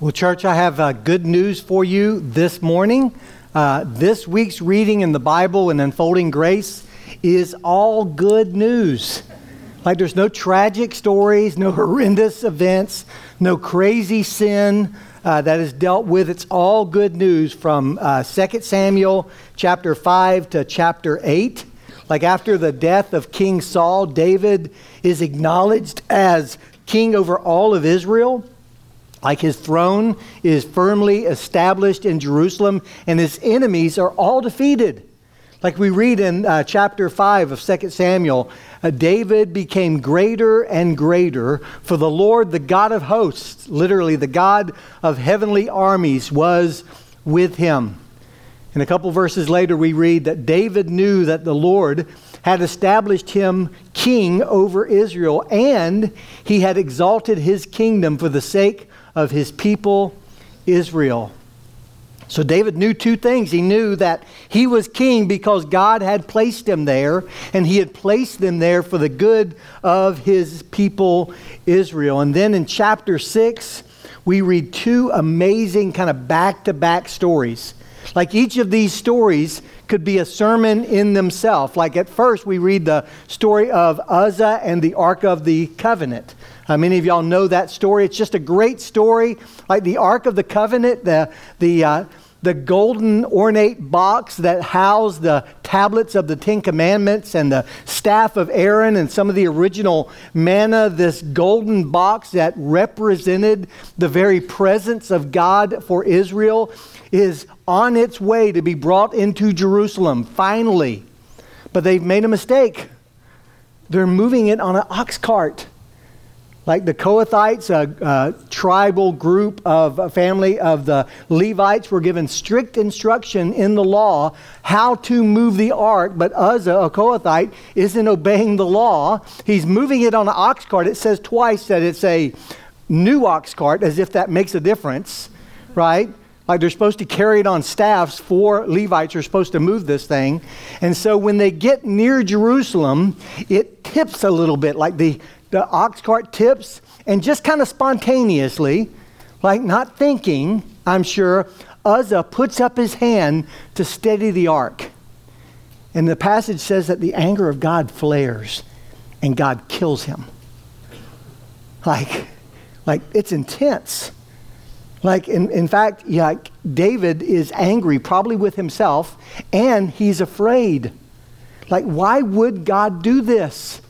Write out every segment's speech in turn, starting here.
Well, church, I have uh, good news for you this morning. Uh, this week's reading in the Bible and unfolding grace is all good news. Like there's no tragic stories, no horrendous events, no crazy sin uh, that is dealt with. It's all good news from uh, 2 Samuel chapter 5 to chapter 8. Like after the death of King Saul, David is acknowledged as king over all of Israel. Like his throne is firmly established in Jerusalem, and his enemies are all defeated. Like we read in uh, chapter 5 of 2 Samuel, uh, David became greater and greater, for the Lord, the God of hosts, literally the God of heavenly armies, was with him. And a couple verses later, we read that David knew that the Lord had established him king over Israel, and he had exalted his kingdom for the sake of his people, Israel. So David knew two things. He knew that he was king because God had placed him there, and he had placed them there for the good of his people, Israel. And then in chapter 6, we read two amazing kind of back to back stories. Like each of these stories could be a sermon in themselves. Like at first, we read the story of Uzzah and the Ark of the Covenant. Uh, many of y'all know that story. It's just a great story, like the Ark of the Covenant, the, the, uh, the golden ornate box that housed the tablets of the Ten Commandments and the staff of Aaron and some of the original manna, this golden box that represented the very presence of God for Israel, is on its way to be brought into Jerusalem, finally. But they've made a mistake. They're moving it on an ox cart like the Kohathites, a, a tribal group of a family of the Levites, were given strict instruction in the law how to move the ark. But Uzzah, a Kohathite, isn't obeying the law. He's moving it on an ox cart. It says twice that it's a new ox cart, as if that makes a difference, right? Like they're supposed to carry it on staffs. Four Levites are supposed to move this thing. And so when they get near Jerusalem, it tips a little bit, like the the ox cart tips, and just kind of spontaneously, like not thinking, I'm sure, Uzzah puts up his hand to steady the ark. And the passage says that the anger of God flares and God kills him. Like, like it's intense. Like, in, in fact, yeah, David is angry, probably with himself, and he's afraid. Like, why would God do this?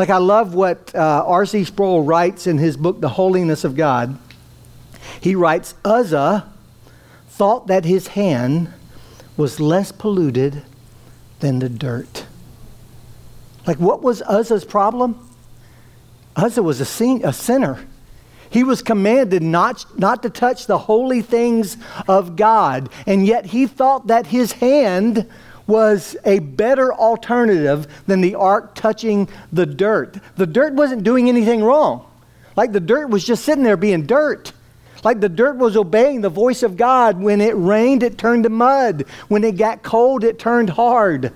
Like, I love what uh, R.C. Sproul writes in his book, The Holiness of God. He writes Uzzah thought that his hand was less polluted than the dirt. Like, what was Uzzah's problem? Uzzah was a, sin- a sinner. He was commanded not, not to touch the holy things of God, and yet he thought that his hand was a better alternative than the ark touching the dirt. The dirt wasn't doing anything wrong. Like the dirt was just sitting there being dirt. Like the dirt was obeying the voice of God. When it rained, it turned to mud. When it got cold, it turned hard.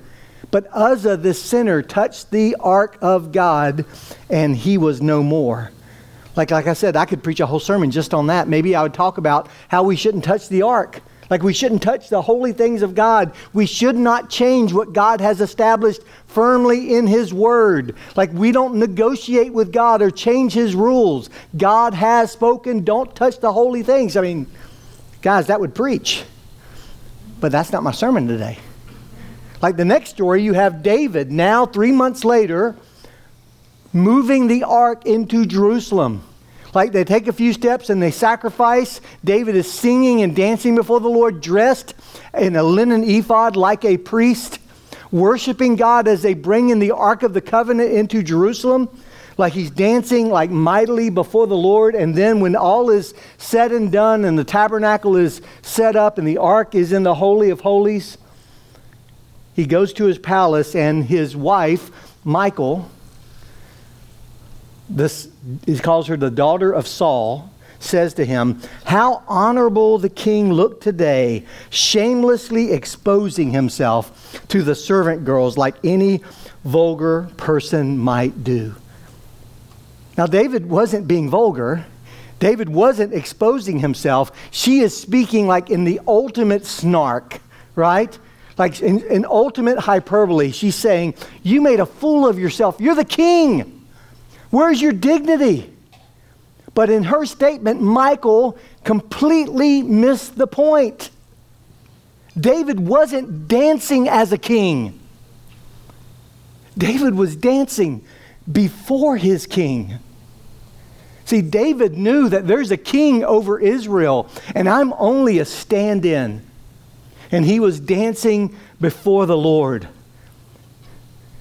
But Uzzah, the sinner, touched the ark of God, and he was no more. Like, like I said, I could preach a whole sermon just on that. Maybe I would talk about how we shouldn't touch the ark. Like we shouldn't touch the holy things of God. We should not change what God has established firmly in His Word. Like we don't negotiate with God or change His rules. God has spoken, don't touch the holy things. I mean, guys, that would preach. But that's not my sermon today. Like the next story, you have David now, three months later, moving the ark into Jerusalem. Like they take a few steps and they sacrifice. David is singing and dancing before the Lord, dressed in a linen ephod like a priest, worshiping God as they bring in the Ark of the Covenant into Jerusalem. Like he's dancing like mightily before the Lord. And then when all is said and done and the tabernacle is set up and the ark is in the Holy of Holies, he goes to his palace and his wife, Michal, this, he calls her the daughter of Saul, says to him, How honorable the king looked today, shamelessly exposing himself to the servant girls like any vulgar person might do. Now, David wasn't being vulgar. David wasn't exposing himself. She is speaking like in the ultimate snark, right? Like in, in ultimate hyperbole. She's saying, You made a fool of yourself. You're the king. Where's your dignity? But in her statement, Michal completely missed the point. David wasn't dancing as a king. David was dancing before his king. See, David knew that there's a king over Israel, and I'm only a stand in. And he was dancing before the Lord.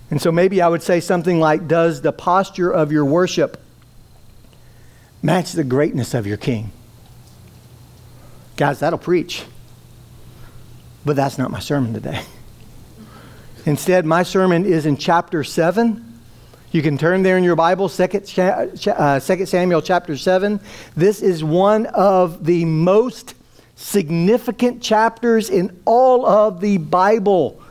And so maybe I would say something like Does the posture of your worship match the greatness of your king? Guys, that'll preach. But that's not my sermon today. Instead, my sermon is in chapter 7. You can turn there in your Bible, 2 uh, Samuel chapter 7. This is one of the most significant chapters in all of the Bible.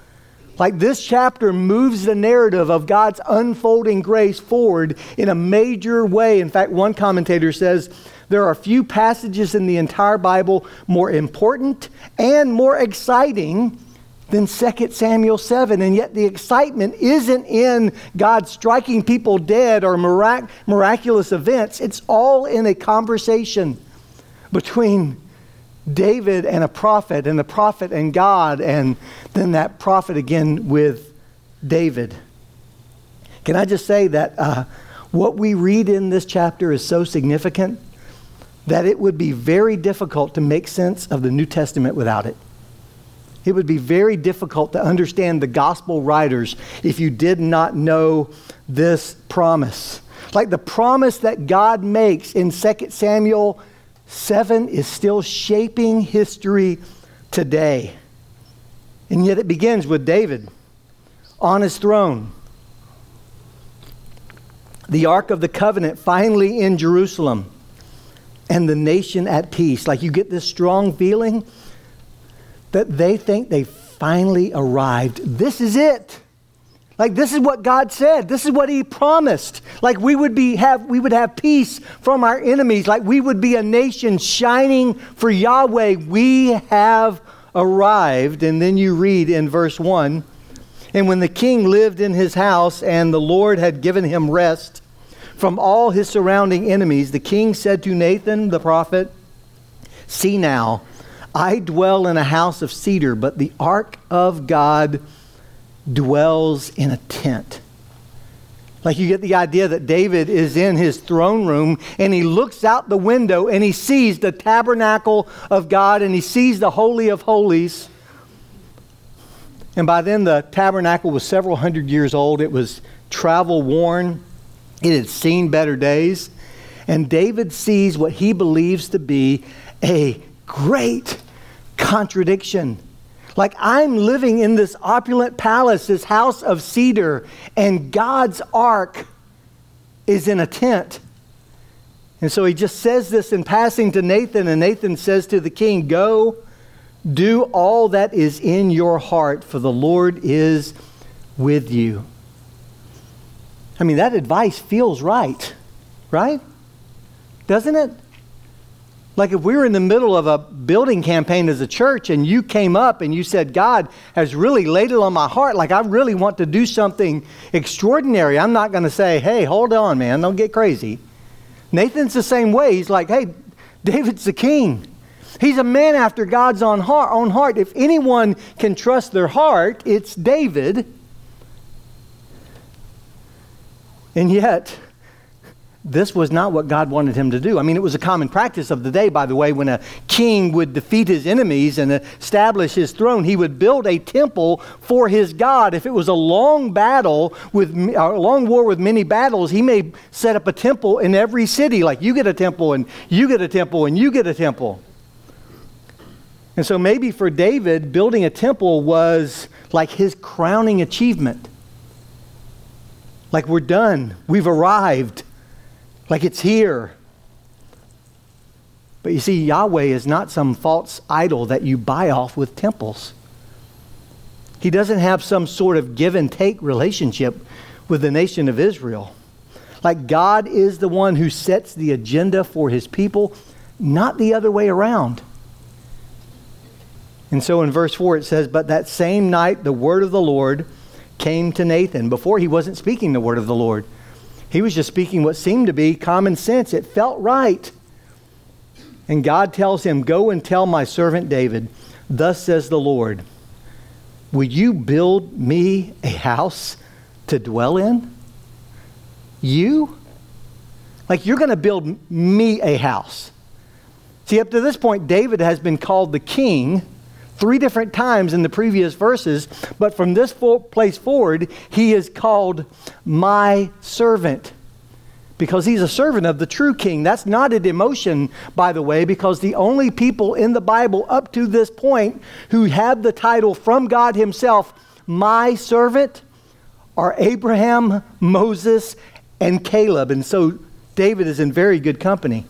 Like this chapter moves the narrative of God's unfolding grace forward in a major way. In fact, one commentator says there are few passages in the entire Bible more important and more exciting than 2 Samuel 7. And yet the excitement isn't in God striking people dead or mirac- miraculous events, it's all in a conversation between David and a prophet, and the prophet and God, and then that prophet again with David. Can I just say that uh, what we read in this chapter is so significant that it would be very difficult to make sense of the New Testament without it. It would be very difficult to understand the gospel writers if you did not know this promise. Like the promise that God makes in 2 Samuel 7 is still shaping history today. And yet it begins with David on his throne. The Ark of the Covenant finally in Jerusalem and the nation at peace. Like you get this strong feeling that they think they finally arrived. This is it. Like this is what God said. This is what he promised. Like we would be have we would have peace from our enemies. Like we would be a nation shining for Yahweh. We have arrived. And then you read in verse 1, and when the king lived in his house and the Lord had given him rest from all his surrounding enemies, the king said to Nathan the prophet, "See now, I dwell in a house of cedar, but the ark of God dwells in a tent. Like you get the idea that David is in his throne room and he looks out the window and he sees the tabernacle of God and he sees the Holy of Holies. And by then, the tabernacle was several hundred years old. It was travel worn, it had seen better days. And David sees what he believes to be a great contradiction like I'm living in this opulent palace, this house of cedar, and God's ark is in a tent. And so he just says this in passing to Nathan, and Nathan says to the king, Go, do all that is in your heart, for the Lord is with you. I mean, that advice feels right, right? Doesn't it? Like if we were in the middle of a building campaign as a church and you came up and you said, God has really laid it on my heart, like I really want to do something extraordinary, I'm not going to say, hey, hold on, man, don't get crazy. Nathan's the same way. He's like, hey, David's the king. He's a man after God's own heart. If anyone can trust their heart, it's David. And yet, this was not what God wanted him to do. I mean, it was a common practice of the day, by the way, when a king would defeat his enemies and establish his throne, he would build a temple for his God. If it was a long battle with a long war with many battles, he may set up a temple in every city, like you get a temple and you get a temple and you get a temple. And so maybe for David, building a temple was like his crowning achievement. Like we're done, we've arrived like it's here. But you see, Yahweh is not some false idol that you buy off with temples. He doesn't have some sort of give and take relationship with the nation of Israel. Like God is the one who sets the agenda for his people, not the other way around. And so in verse 4 it says, But that same night the word of the Lord came to Nathan. Before he wasn't speaking the word of the Lord, he was just speaking what seemed to be common sense. It felt right. And God tells him, Go and tell my servant David, Thus says the Lord, Will you build me a house to dwell in? You? Like you're going to build me a house. See, up to this point, David has been called the king three different times in the previous verses, but from this place forward, he is called my servant because he's a servant of the true king. That's not a demotion, by the way, because the only people in the Bible up to this point who have the title from God himself, my servant, are Abraham, Moses, and Caleb. And so David is in very good company.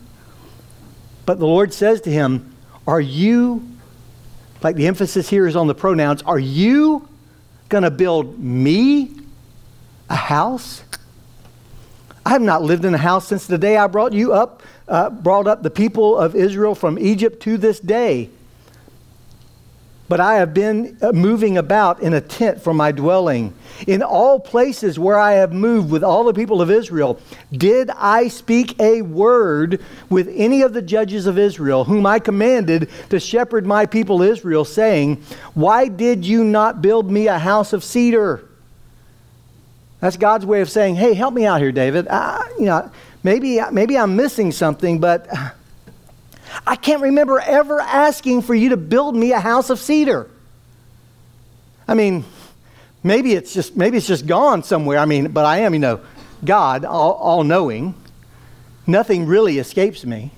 But the Lord says to him, Are you, like the emphasis here is on the pronouns, are you going to build me a house? I have not lived in a house since the day I brought you up, uh, brought up the people of Israel from Egypt to this day. But I have been uh, moving about in a tent for my dwelling. In all places where I have moved with all the people of Israel, did I speak a word with any of the judges of Israel, whom I commanded to shepherd my people Israel, saying, Why did you not build me a house of cedar? That's God's way of saying, hey, help me out here, David. I, you know, maybe, maybe I'm missing something, but I can't remember ever asking for you to build me a house of cedar. I mean, maybe it's just maybe it's just gone somewhere. I mean, but I am, you know, God, all, all knowing. Nothing really escapes me.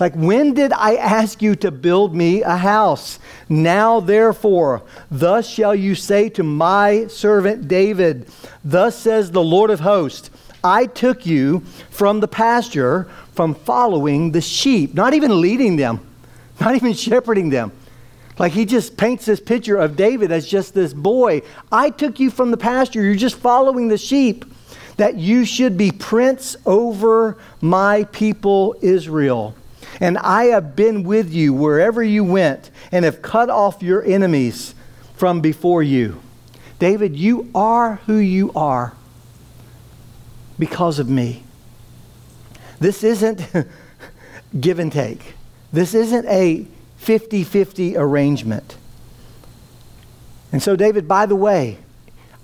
Like, when did I ask you to build me a house? Now, therefore, thus shall you say to my servant David, Thus says the Lord of hosts, I took you from the pasture, from following the sheep, not even leading them, not even shepherding them. Like he just paints this picture of David as just this boy. I took you from the pasture, you're just following the sheep, that you should be prince over my people Israel. And I have been with you wherever you went and have cut off your enemies from before you. David, you are who you are because of me. This isn't give and take. This isn't a 50 50 arrangement. And so, David, by the way,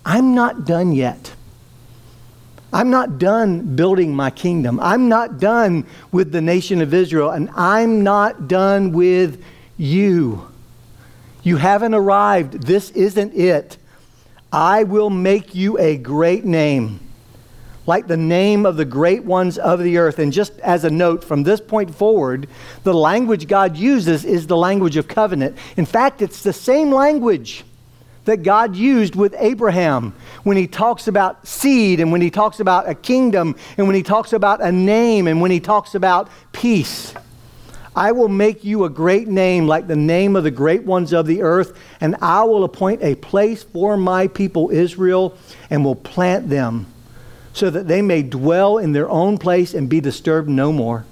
I'm not done yet. I'm not done building my kingdom. I'm not done with the nation of Israel, and I'm not done with you. You haven't arrived. This isn't it. I will make you a great name, like the name of the great ones of the earth. And just as a note, from this point forward, the language God uses is the language of covenant. In fact, it's the same language that God used with Abraham when he talks about seed and when he talks about a kingdom and when he talks about a name and when he talks about peace. I will make you a great name like the name of the great ones of the earth, and I will appoint a place for my people Israel and will plant them so that they may dwell in their own place and be disturbed no more.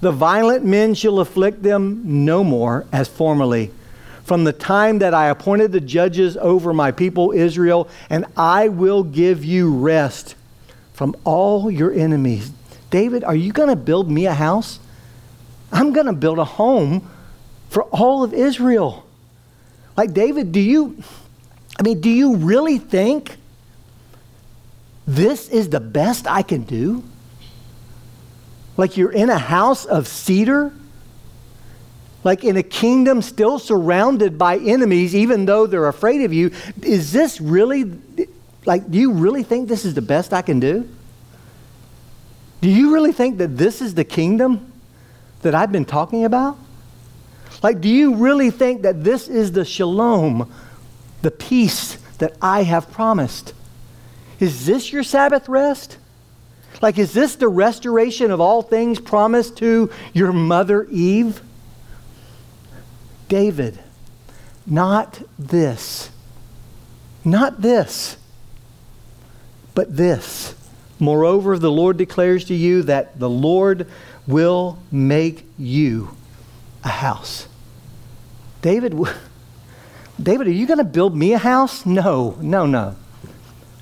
The violent men shall afflict them no more as formerly from the time that I appointed the judges over my people Israel, and I will give you rest from all your enemies. David, are you going to build me a house? I'm going to build a home for all of Israel. Like, David, do you, I mean, do you really think this is the best I can do? Like, you're in a house of cedar like in a kingdom still surrounded by enemies, even though they're afraid of you, is this really, like, do you really think this is the best I can do? Do you really think that this is the kingdom that I've been talking about? Like, do you really think that this is the shalom, the peace that I have promised? Is this your Sabbath rest? Like, is this the restoration of all things promised to your mother Eve? David, not this, not this, but this. Moreover, the Lord declares to you that the Lord will make you a house. David, David, are you going to build me a house? No, no, no.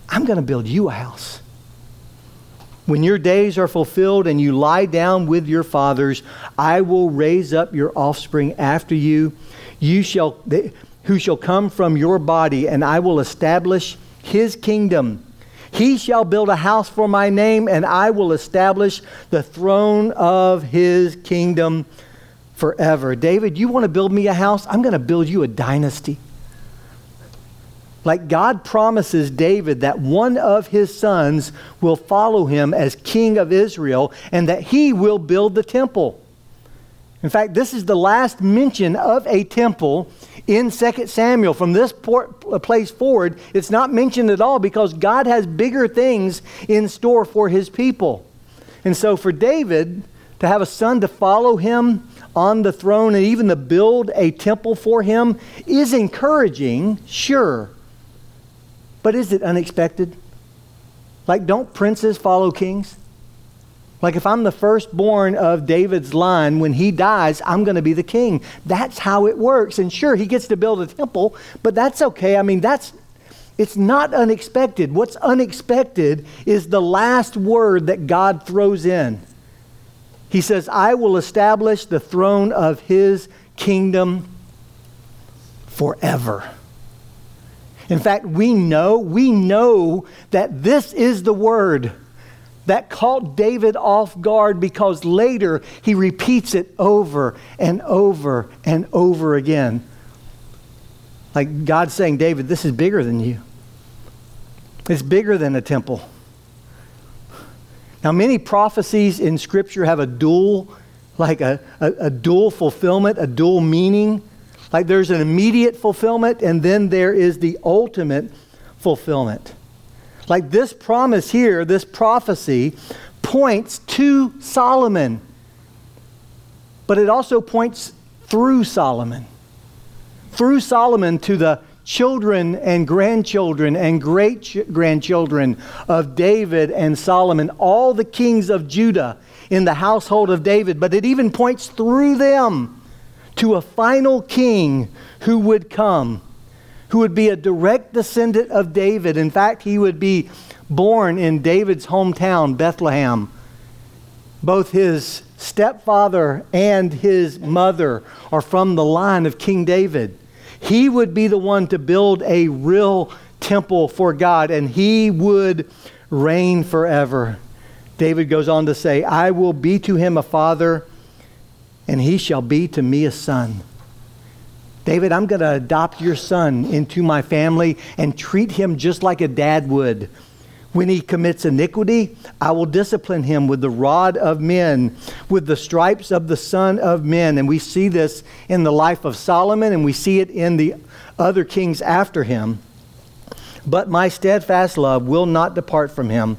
I'm going to build you a house. When your days are fulfilled and you lie down with your fathers, I will raise up your offspring after you. You shall, who shall come from your body, and I will establish his kingdom. He shall build a house for my name, and I will establish the throne of his kingdom forever. David, you want to build me a house? I'm going to build you a dynasty. Like God promises David that one of his sons will follow him as king of Israel and that he will build the temple. In fact, this is the last mention of a temple in 2 Samuel. From this place forward, it's not mentioned at all because God has bigger things in store for his people. And so for David to have a son to follow him on the throne and even to build a temple for him is encouraging, sure. But is it unexpected? Like, don't princes follow kings? Like, if I'm the firstborn of David's line, when he dies, I'm going to be the king. That's how it works. And sure, he gets to build a temple, but that's okay. I mean, that's. It's not unexpected. What's unexpected is the last word that God throws in. He says, I will establish the throne of his kingdom forever. In fact, we know, we know that this is the word that caught David off guard because later he repeats it over and over and over again. Like God saying, David, this is bigger than you. It's bigger than a temple. Now, many prophecies in Scripture have a dual, like a, a, a dual fulfillment, a dual meaning. Like there's an immediate fulfillment, and then there is the ultimate fulfillment. Like this promise here, this prophecy, points to Solomon, but it also points through Solomon. Through Solomon to the children and grandchildren and great grandchildren of David and Solomon, all the kings of Judah in the household of David, but it even points through them to a final king who would come, who would be a direct descendant of David. In fact, he would be born in David's hometown, Bethlehem. Both his stepfather and his mother are from the line of King David. He would be the one to build a real temple for God, and he would reign forever. David goes on to say, I will be to him a father and he shall be to me a son. David, I'm going to adopt your son into my family and treat him just like a dad would. When he commits iniquity, I will discipline him with the rod of men, with the stripes of the Son of Men. And we see this in the life of Solomon, and we see it in the other kings after him. But my steadfast love will not depart from him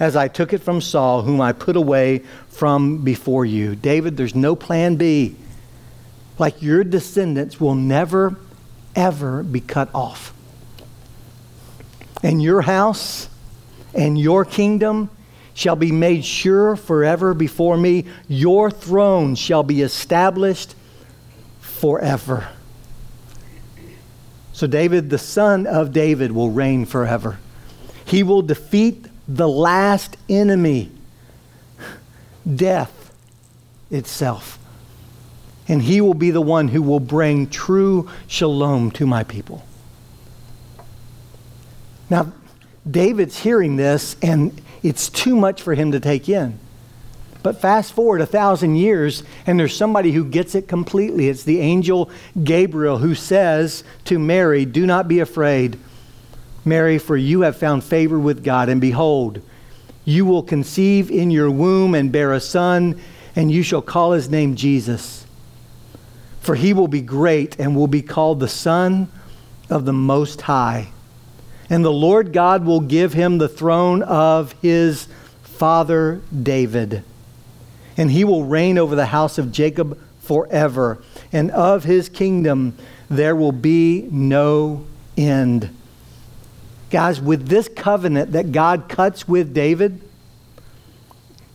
as I took it from Saul, whom I put away from before you. David, there's no plan B. Like your descendants will never, ever be cut off. And your house and your kingdom shall be made sure forever before me. Your throne shall be established forever. So, David, the son of David, will reign forever. He will defeat the last enemy, death itself. And he will be the one who will bring true shalom to my people. Now, David's hearing this, and it's too much for him to take in. But fast forward a thousand years, and there's somebody who gets it completely. It's the angel Gabriel who says to Mary, Do not be afraid. Mary, for you have found favor with God, and behold, you will conceive in your womb and bear a son, and you shall call his name Jesus. For he will be great and will be called the Son of the Most High. And the Lord God will give him the throne of his father David. And he will reign over the house of Jacob forever. And of his kingdom there will be no end. Guys, with this covenant that God cuts with David,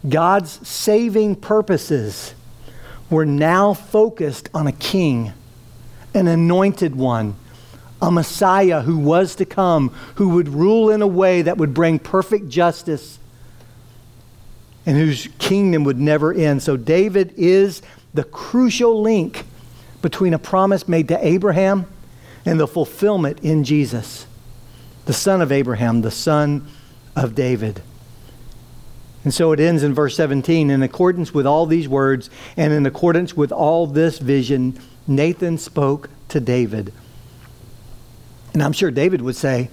God's saving purposes were now focused on a king, an anointed one, a Messiah who was to come, who would rule in a way that would bring perfect justice and whose kingdom would never end. So, David is the crucial link between a promise made to Abraham and the fulfillment in Jesus, the son of Abraham, the son of David. And so it ends in verse 17. In accordance with all these words and in accordance with all this vision, Nathan spoke to David. And I'm sure David would say,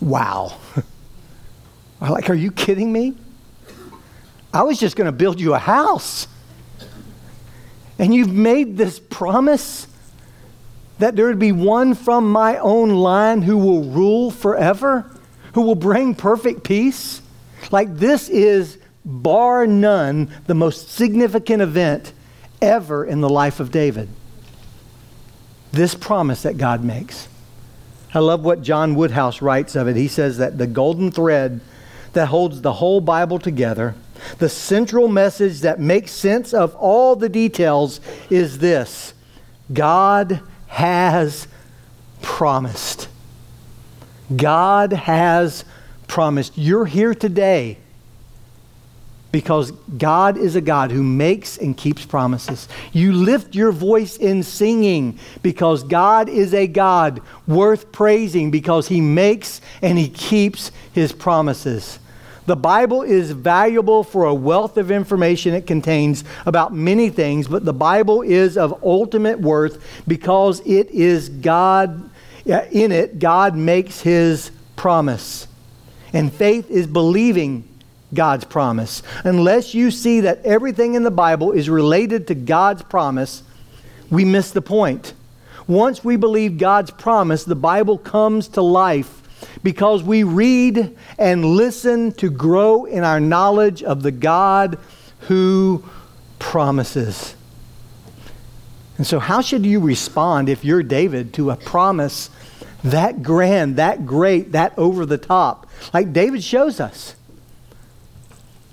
Wow. like, are you kidding me? I was just going to build you a house. And you've made this promise that there would be one from my own line who will rule forever, who will bring perfect peace. Like, this is, bar none, the most significant event ever in the life of David. This promise that God makes. I love what John Woodhouse writes of it. He says that the golden thread that holds the whole Bible together, the central message that makes sense of all the details, is this God has promised. God has promised. You're here today because God is a God who makes and keeps promises. You lift your voice in singing because God is a God worth praising because he makes and he keeps his promises. The Bible is valuable for a wealth of information it contains about many things, but the Bible is of ultimate worth because it is God, uh, in it, God makes his promise. And faith is believing God's promise. Unless you see that everything in the Bible is related to God's promise, we miss the point. Once we believe God's promise, the Bible comes to life because we read and listen to grow in our knowledge of the God who promises. And so, how should you respond if you're David to a promise that grand, that great, that over the top, like David shows us?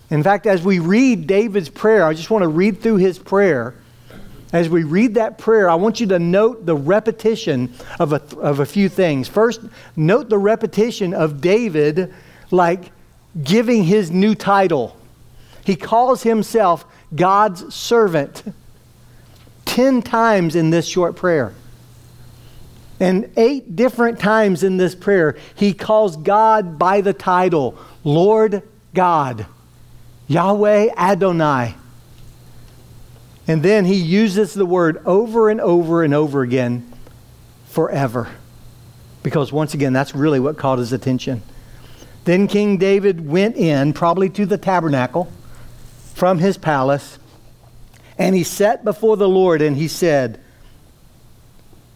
In fact, as we read David's prayer, I just want to read through his prayer as we read that prayer, I want you to note the repetition of a, of a few things. First, note the repetition of David, like giving his new title. He calls himself God's servant 10 times in this short prayer. And eight different times in this prayer, he calls God by the title Lord God, Yahweh Adonai. And then he uses the word over and over and over again forever. Because once again, that's really what caught his attention. Then King David went in, probably to the tabernacle from his palace, and he sat before the Lord and he said,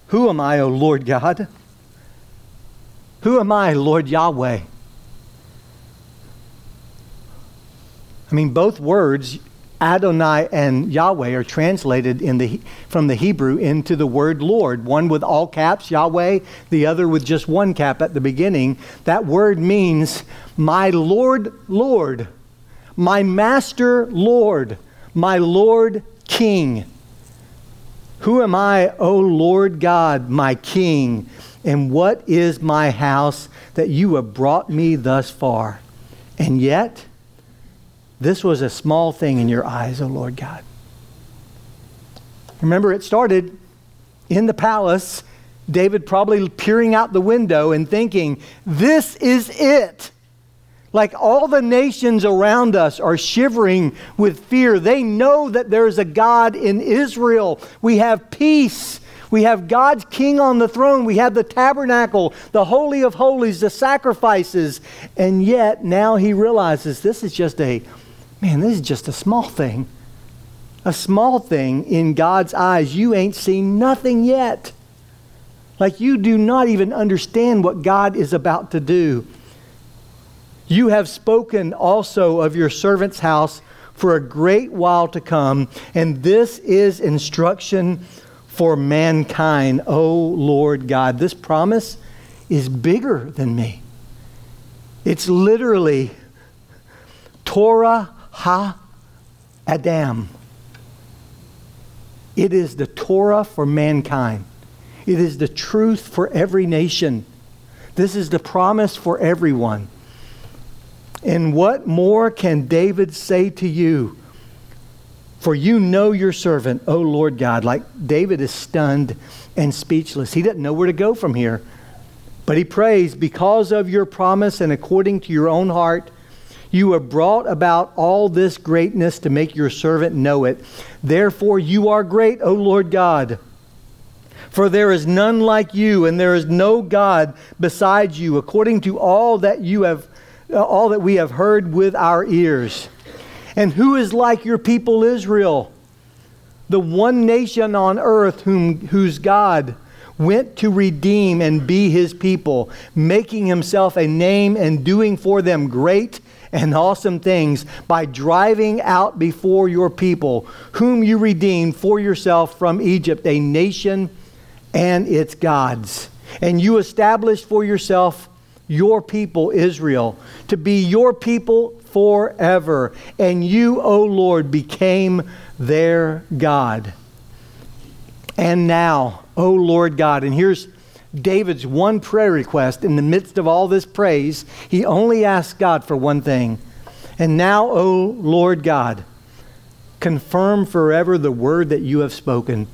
Who am I, O Lord God? Who am I, Lord Yahweh? I mean, both words Adonai and Yahweh are translated the, from the Hebrew into the word Lord, one with all caps, Yahweh, the other with just one cap at the beginning. That word means my Lord, Lord, my Master, Lord, my Lord, King. Who am I, O Lord God, my King? And what is my house that you have brought me thus far? And yet, this was a small thing in your eyes, O oh Lord God. Remember, it started in the palace, David probably peering out the window and thinking, This is it. Like all the nations around us are shivering with fear. They know that there's a God in Israel. We have peace. We have God's king on the throne. We have the tabernacle, the Holy of Holies, the sacrifices. And yet now he realizes this is just a man, this is just a small thing. A small thing in God's eyes. You ain't seen nothing yet. Like you do not even understand what God is about to do. You have spoken also of your servant's house for a great while to come, and this is instruction for mankind, oh Lord God. This promise is bigger than me. It's literally Torah ha Adam. It is the Torah for mankind. It is the truth for every nation. This is the promise for everyone. And what more can David say to you? For you know your servant, O Lord God. Like David is stunned and speechless. He doesn't know where to go from here. But he prays, Because of your promise and according to your own heart, you have brought about all this greatness to make your servant know it. Therefore, you are great, O Lord God. For there is none like you, and there is no God besides you, according to all that you have, uh, all that we have heard with our ears. And who is like your people Israel, the one nation on earth whom, whose God went to redeem and be his people, making himself a name and doing for them great and awesome things by driving out before your people, whom you redeemed for yourself from Egypt, a nation and its gods. And you established for yourself your people, Israel, to be your people forever. And you, O Lord, became their God. And now, O Lord God, and here's David's one prayer request in the midst of all this praise. He only asked God for one thing. And now, O Lord God, confirm forever the word that you have spoken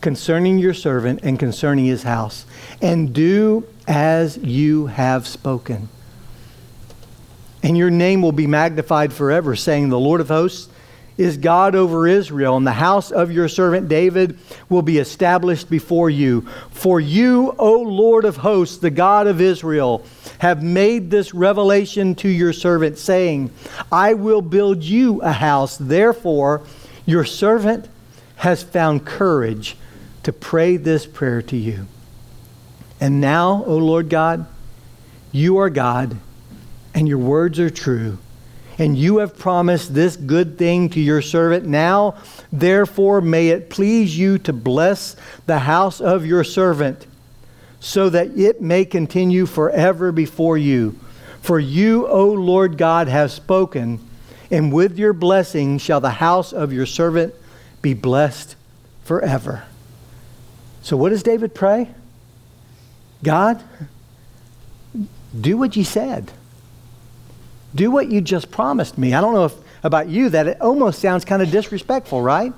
concerning your servant and concerning his house, and do as you have spoken and your name will be magnified forever, saying, The Lord of hosts is God over Israel, and the house of your servant David will be established before you. For you, O Lord of hosts, the God of Israel, have made this revelation to your servant, saying, I will build you a house. Therefore, your servant has found courage to pray this prayer to you. And now, O Lord God, you are God and your words are true. And you have promised this good thing to your servant. Now, therefore, may it please you to bless the house of your servant, so that it may continue forever before you. For you, O Lord God, have spoken, and with your blessing shall the house of your servant be blessed forever. So, what does David pray? God, do what you said. Do what you just promised me. I don't know if, about you that it almost sounds kind of disrespectful, right?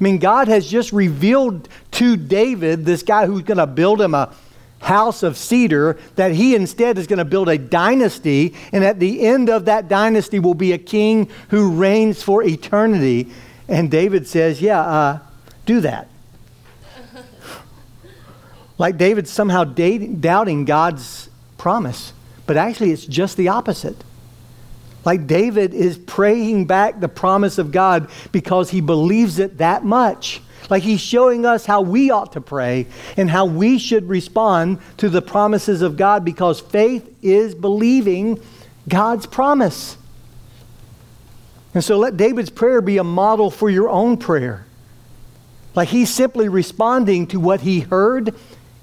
I mean, God has just revealed to David, this guy who's going to build him a house of cedar, that he instead is going to build a dynasty, and at the end of that dynasty will be a king who reigns for eternity. And David says, Yeah, uh, do that. like David somehow doubting God's promise, but actually it's just the opposite. Like David is praying back the promise of God because he believes it that much. Like he's showing us how we ought to pray and how we should respond to the promises of God because faith is believing God's promise. And so let David's prayer be a model for your own prayer. Like he's simply responding to what he heard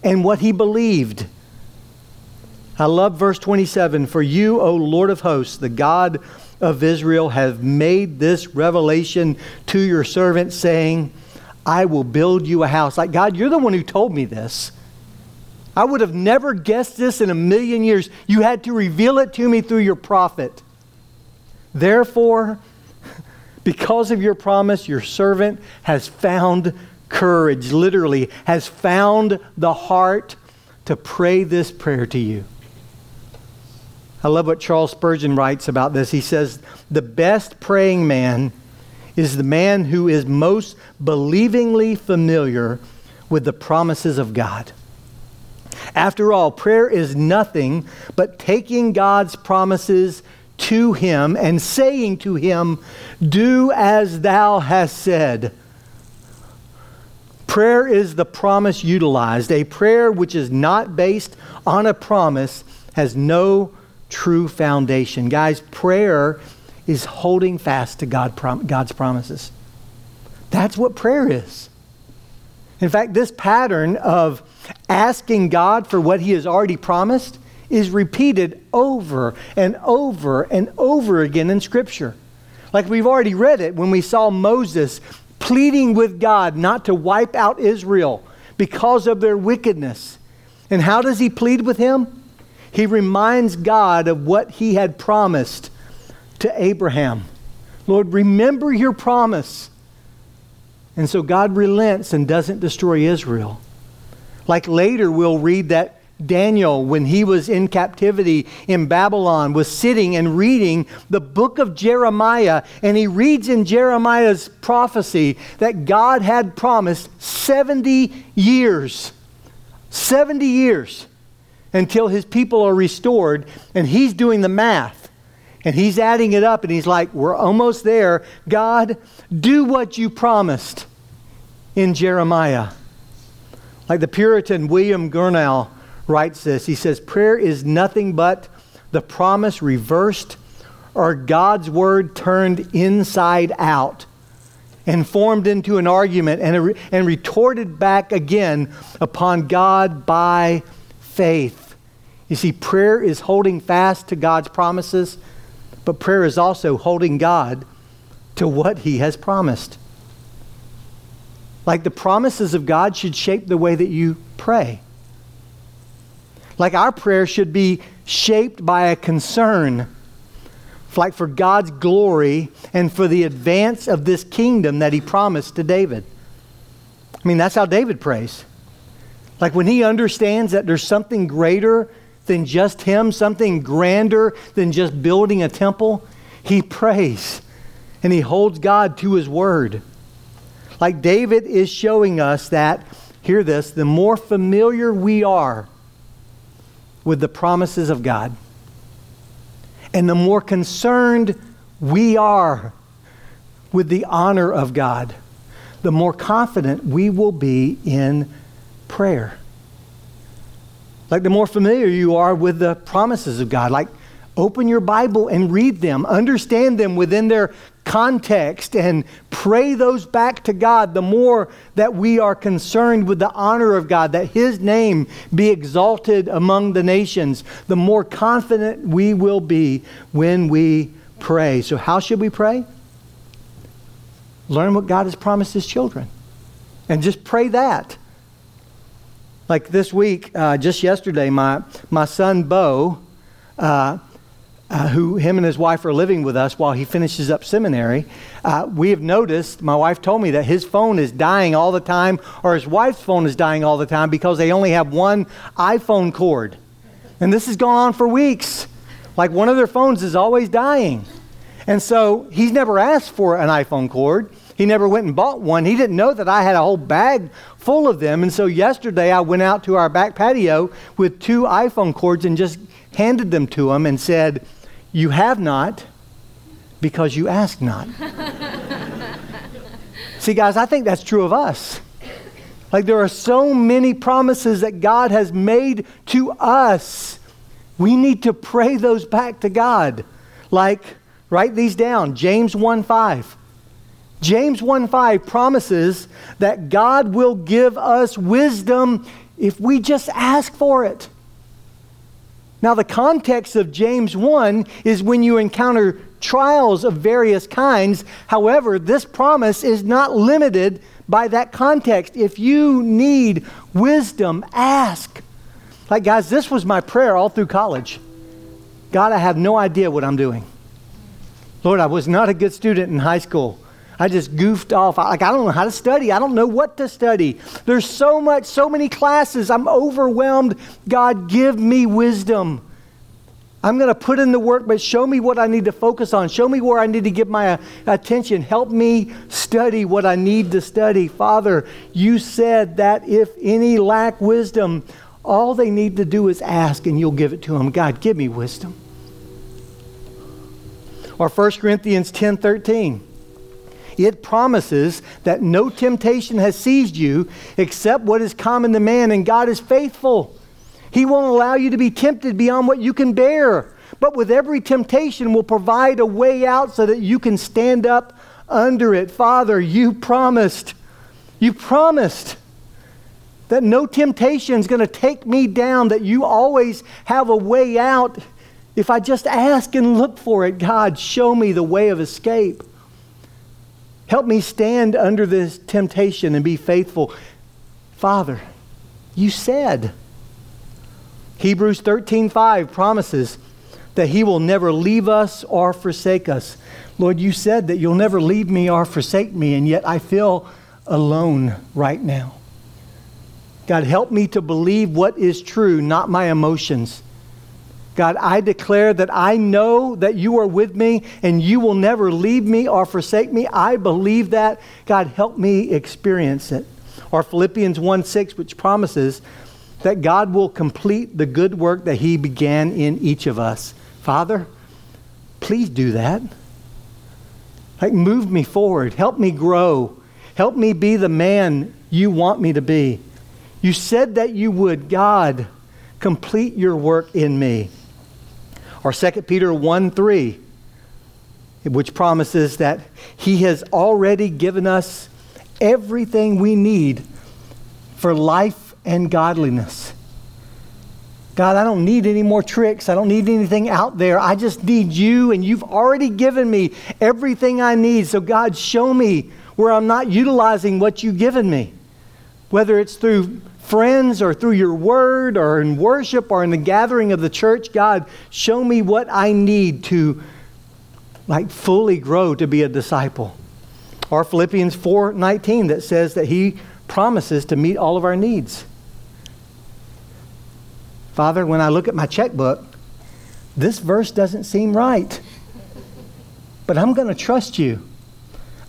and what he believed. I love verse 27 For you, O Lord of hosts, the God of Israel, have made this revelation to your servant, saying, I will build you a house. Like, God, you're the one who told me this. I would have never guessed this in a million years. You had to reveal it to me through your prophet. Therefore, because of your promise, your servant has found courage, literally, has found the heart to pray this prayer to you. I love what Charles Spurgeon writes about this. He says, The best praying man is the man who is most believingly familiar with the promises of God. After all, prayer is nothing but taking God's promises to Him and saying to Him, Do as thou hast said. Prayer is the promise utilized. A prayer which is not based on a promise has no true foundation. Guys, prayer is holding fast to God, God's promises. That's what prayer is. In fact, this pattern of asking God for what He has already promised is repeated over and over and over again in Scripture. Like we've already read it when we saw Moses pleading with God not to wipe out Israel because of their wickedness. And how does he plead with him? He reminds God of what he had promised to Abraham. Lord, remember your promise. And so God relents and doesn't destroy Israel. Like later, we'll read that Daniel, when he was in captivity in Babylon, was sitting and reading the book of Jeremiah. And he reads in Jeremiah's prophecy that God had promised 70 years. 70 years until his people are restored. And he's doing the math. And he's adding it up. And he's like, We're almost there. God, do what you promised in Jeremiah. Like the Puritan William Gurnall writes this. He says, Prayer is nothing but the promise reversed or God's word turned inside out and formed into an argument and, and retorted back again upon God by faith. You see, prayer is holding fast to God's promises, but prayer is also holding God to what He has promised. Like the promises of God should shape the way that you pray. Like our prayer should be shaped by a concern, like for God's glory and for the advance of this kingdom that he promised to David. I mean, that's how David prays. Like when he understands that there's something greater than just him, something grander than just building a temple, he prays and he holds God to his word. Like David is showing us that, hear this, the more familiar we are with the promises of God. And the more concerned we are with the honor of God, the more confident we will be in prayer. Like the more familiar you are with the promises of God, like open your Bible and read them, understand them within their context and pray those back to God, the more that we are concerned with the honor of God, that His name be exalted among the nations, the more confident we will be when we pray. So, how should we pray? Learn what God has promised His children and just pray that. Like this week, uh, just yesterday, my, my son Bo, uh, uh, who him and his wife are living with us while he finishes up seminary, uh, we have noticed, my wife told me that his phone is dying all the time, or his wife's phone is dying all the time because they only have one iPhone cord. And this has gone on for weeks. Like one of their phones is always dying. And so he's never asked for an iPhone cord. He never went and bought one. He didn't know that I had a whole bag full of them. And so yesterday I went out to our back patio with two iPhone cords and just handed them to him and said, you have not because you ask not. See, guys, I think that's true of us. Like there are so many promises that God has made to us. We need to pray those back to God. Like, write these down James 1 5. James 1 5 promises that God will give us wisdom if we just ask for it. Now, the context of James 1 is when you encounter trials of various kinds. However, this promise is not limited by that context. If you need wisdom, ask. Like, guys, this was my prayer all through college. God, I have no idea what I'm doing. Lord, I was not a good student in high school. I just goofed off. Like, I don't know how to study. I don't know what to study. There's so much, so many classes. I'm overwhelmed. God, give me wisdom. I'm going to put in the work, but show me what I need to focus on. Show me where I need to give my uh, attention. Help me study what I need to study. Father, you said that if any lack wisdom, all they need to do is ask and you'll give it to them. God, give me wisdom. Or 1 Corinthians 10 13. It promises that no temptation has seized you except what is common to man, and God is faithful. He won't allow you to be tempted beyond what you can bear. But with every temptation, will provide a way out so that you can stand up under it. Father, you promised, you promised that no temptation is going to take me down, that you always have a way out. If I just ask and look for it, God, show me the way of escape. Help me stand under this temptation and be faithful. Father, you said. Hebrews 13:5 promises that he will never leave us or forsake us. Lord, you said that you'll never leave me or forsake me, and yet I feel alone right now. God, help me to believe what is true, not my emotions. God, I declare that I know that you are with me and you will never leave me or forsake me. I believe that. God, help me experience it. Or Philippians 1 6, which promises that God will complete the good work that he began in each of us. Father, please do that. Like, move me forward. Help me grow. Help me be the man you want me to be. You said that you would. God, complete your work in me. Or 2 Peter 1 3, which promises that he has already given us everything we need for life and godliness. God, I don't need any more tricks. I don't need anything out there. I just need you, and you've already given me everything I need. So, God, show me where I'm not utilizing what you've given me, whether it's through friends or through your word or in worship or in the gathering of the church. God, show me what I need to like fully grow to be a disciple. Or Philippians 4:19 that says that he promises to meet all of our needs. Father, when I look at my checkbook, this verse doesn't seem right. But I'm going to trust you.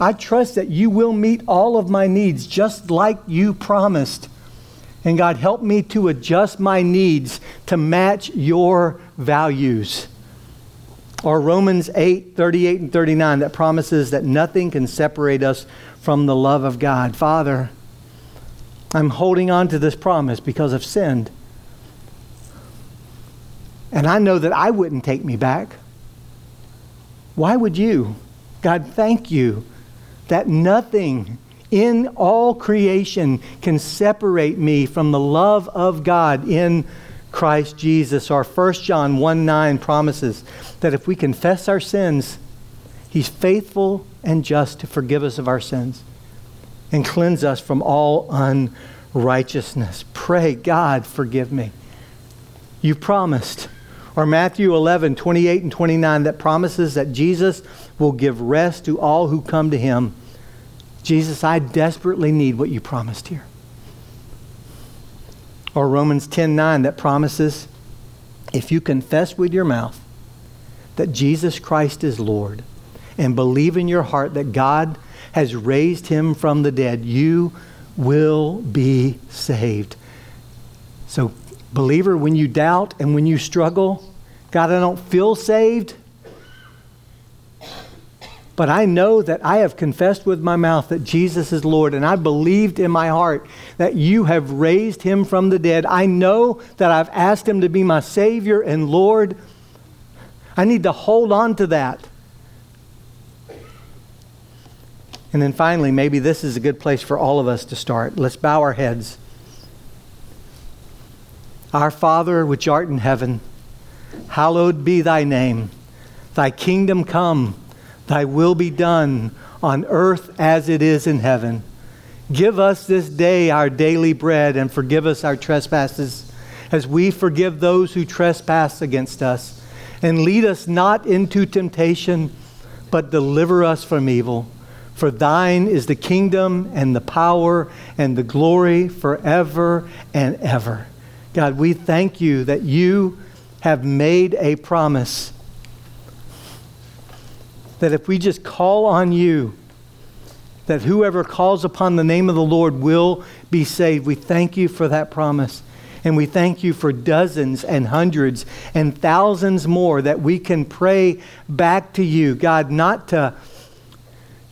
I trust that you will meet all of my needs just like you promised. And God, help me to adjust my needs to match your values. Or Romans 8, 38 and 39 that promises that nothing can separate us from the love of God. Father, I'm holding on to this promise because I've sinned. And I know that I wouldn't take me back. Why would you? God, thank you that nothing in all creation can separate me from the love of God in Christ Jesus. Our 1 John 1 9 promises that if we confess our sins, He's faithful and just to forgive us of our sins and cleanse us from all unrighteousness. Pray, God, forgive me. You promised or Matthew 11, 28 and 29, that promises that Jesus will give rest to all who come to him. Jesus, I desperately need what you promised here. Or Romans 10, 9, that promises if you confess with your mouth that Jesus Christ is Lord and believe in your heart that God has raised him from the dead, you will be saved. So Believer, when you doubt and when you struggle, God, I don't feel saved, but I know that I have confessed with my mouth that Jesus is Lord, and I believed in my heart that you have raised him from the dead. I know that I've asked him to be my Savior and Lord. I need to hold on to that. And then finally, maybe this is a good place for all of us to start. Let's bow our heads. Our Father, which art in heaven, hallowed be thy name. Thy kingdom come, thy will be done on earth as it is in heaven. Give us this day our daily bread and forgive us our trespasses as we forgive those who trespass against us. And lead us not into temptation, but deliver us from evil. For thine is the kingdom and the power and the glory forever and ever. God, we thank you that you have made a promise that if we just call on you, that whoever calls upon the name of the Lord will be saved. We thank you for that promise. And we thank you for dozens and hundreds and thousands more that we can pray back to you, God, not to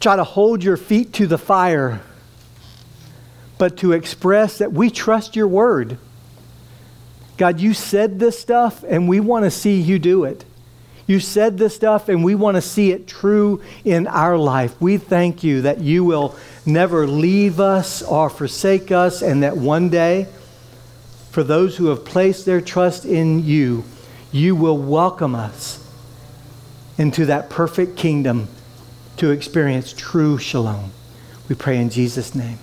try to hold your feet to the fire, but to express that we trust your word. God, you said this stuff and we want to see you do it. You said this stuff and we want to see it true in our life. We thank you that you will never leave us or forsake us, and that one day, for those who have placed their trust in you, you will welcome us into that perfect kingdom to experience true shalom. We pray in Jesus' name.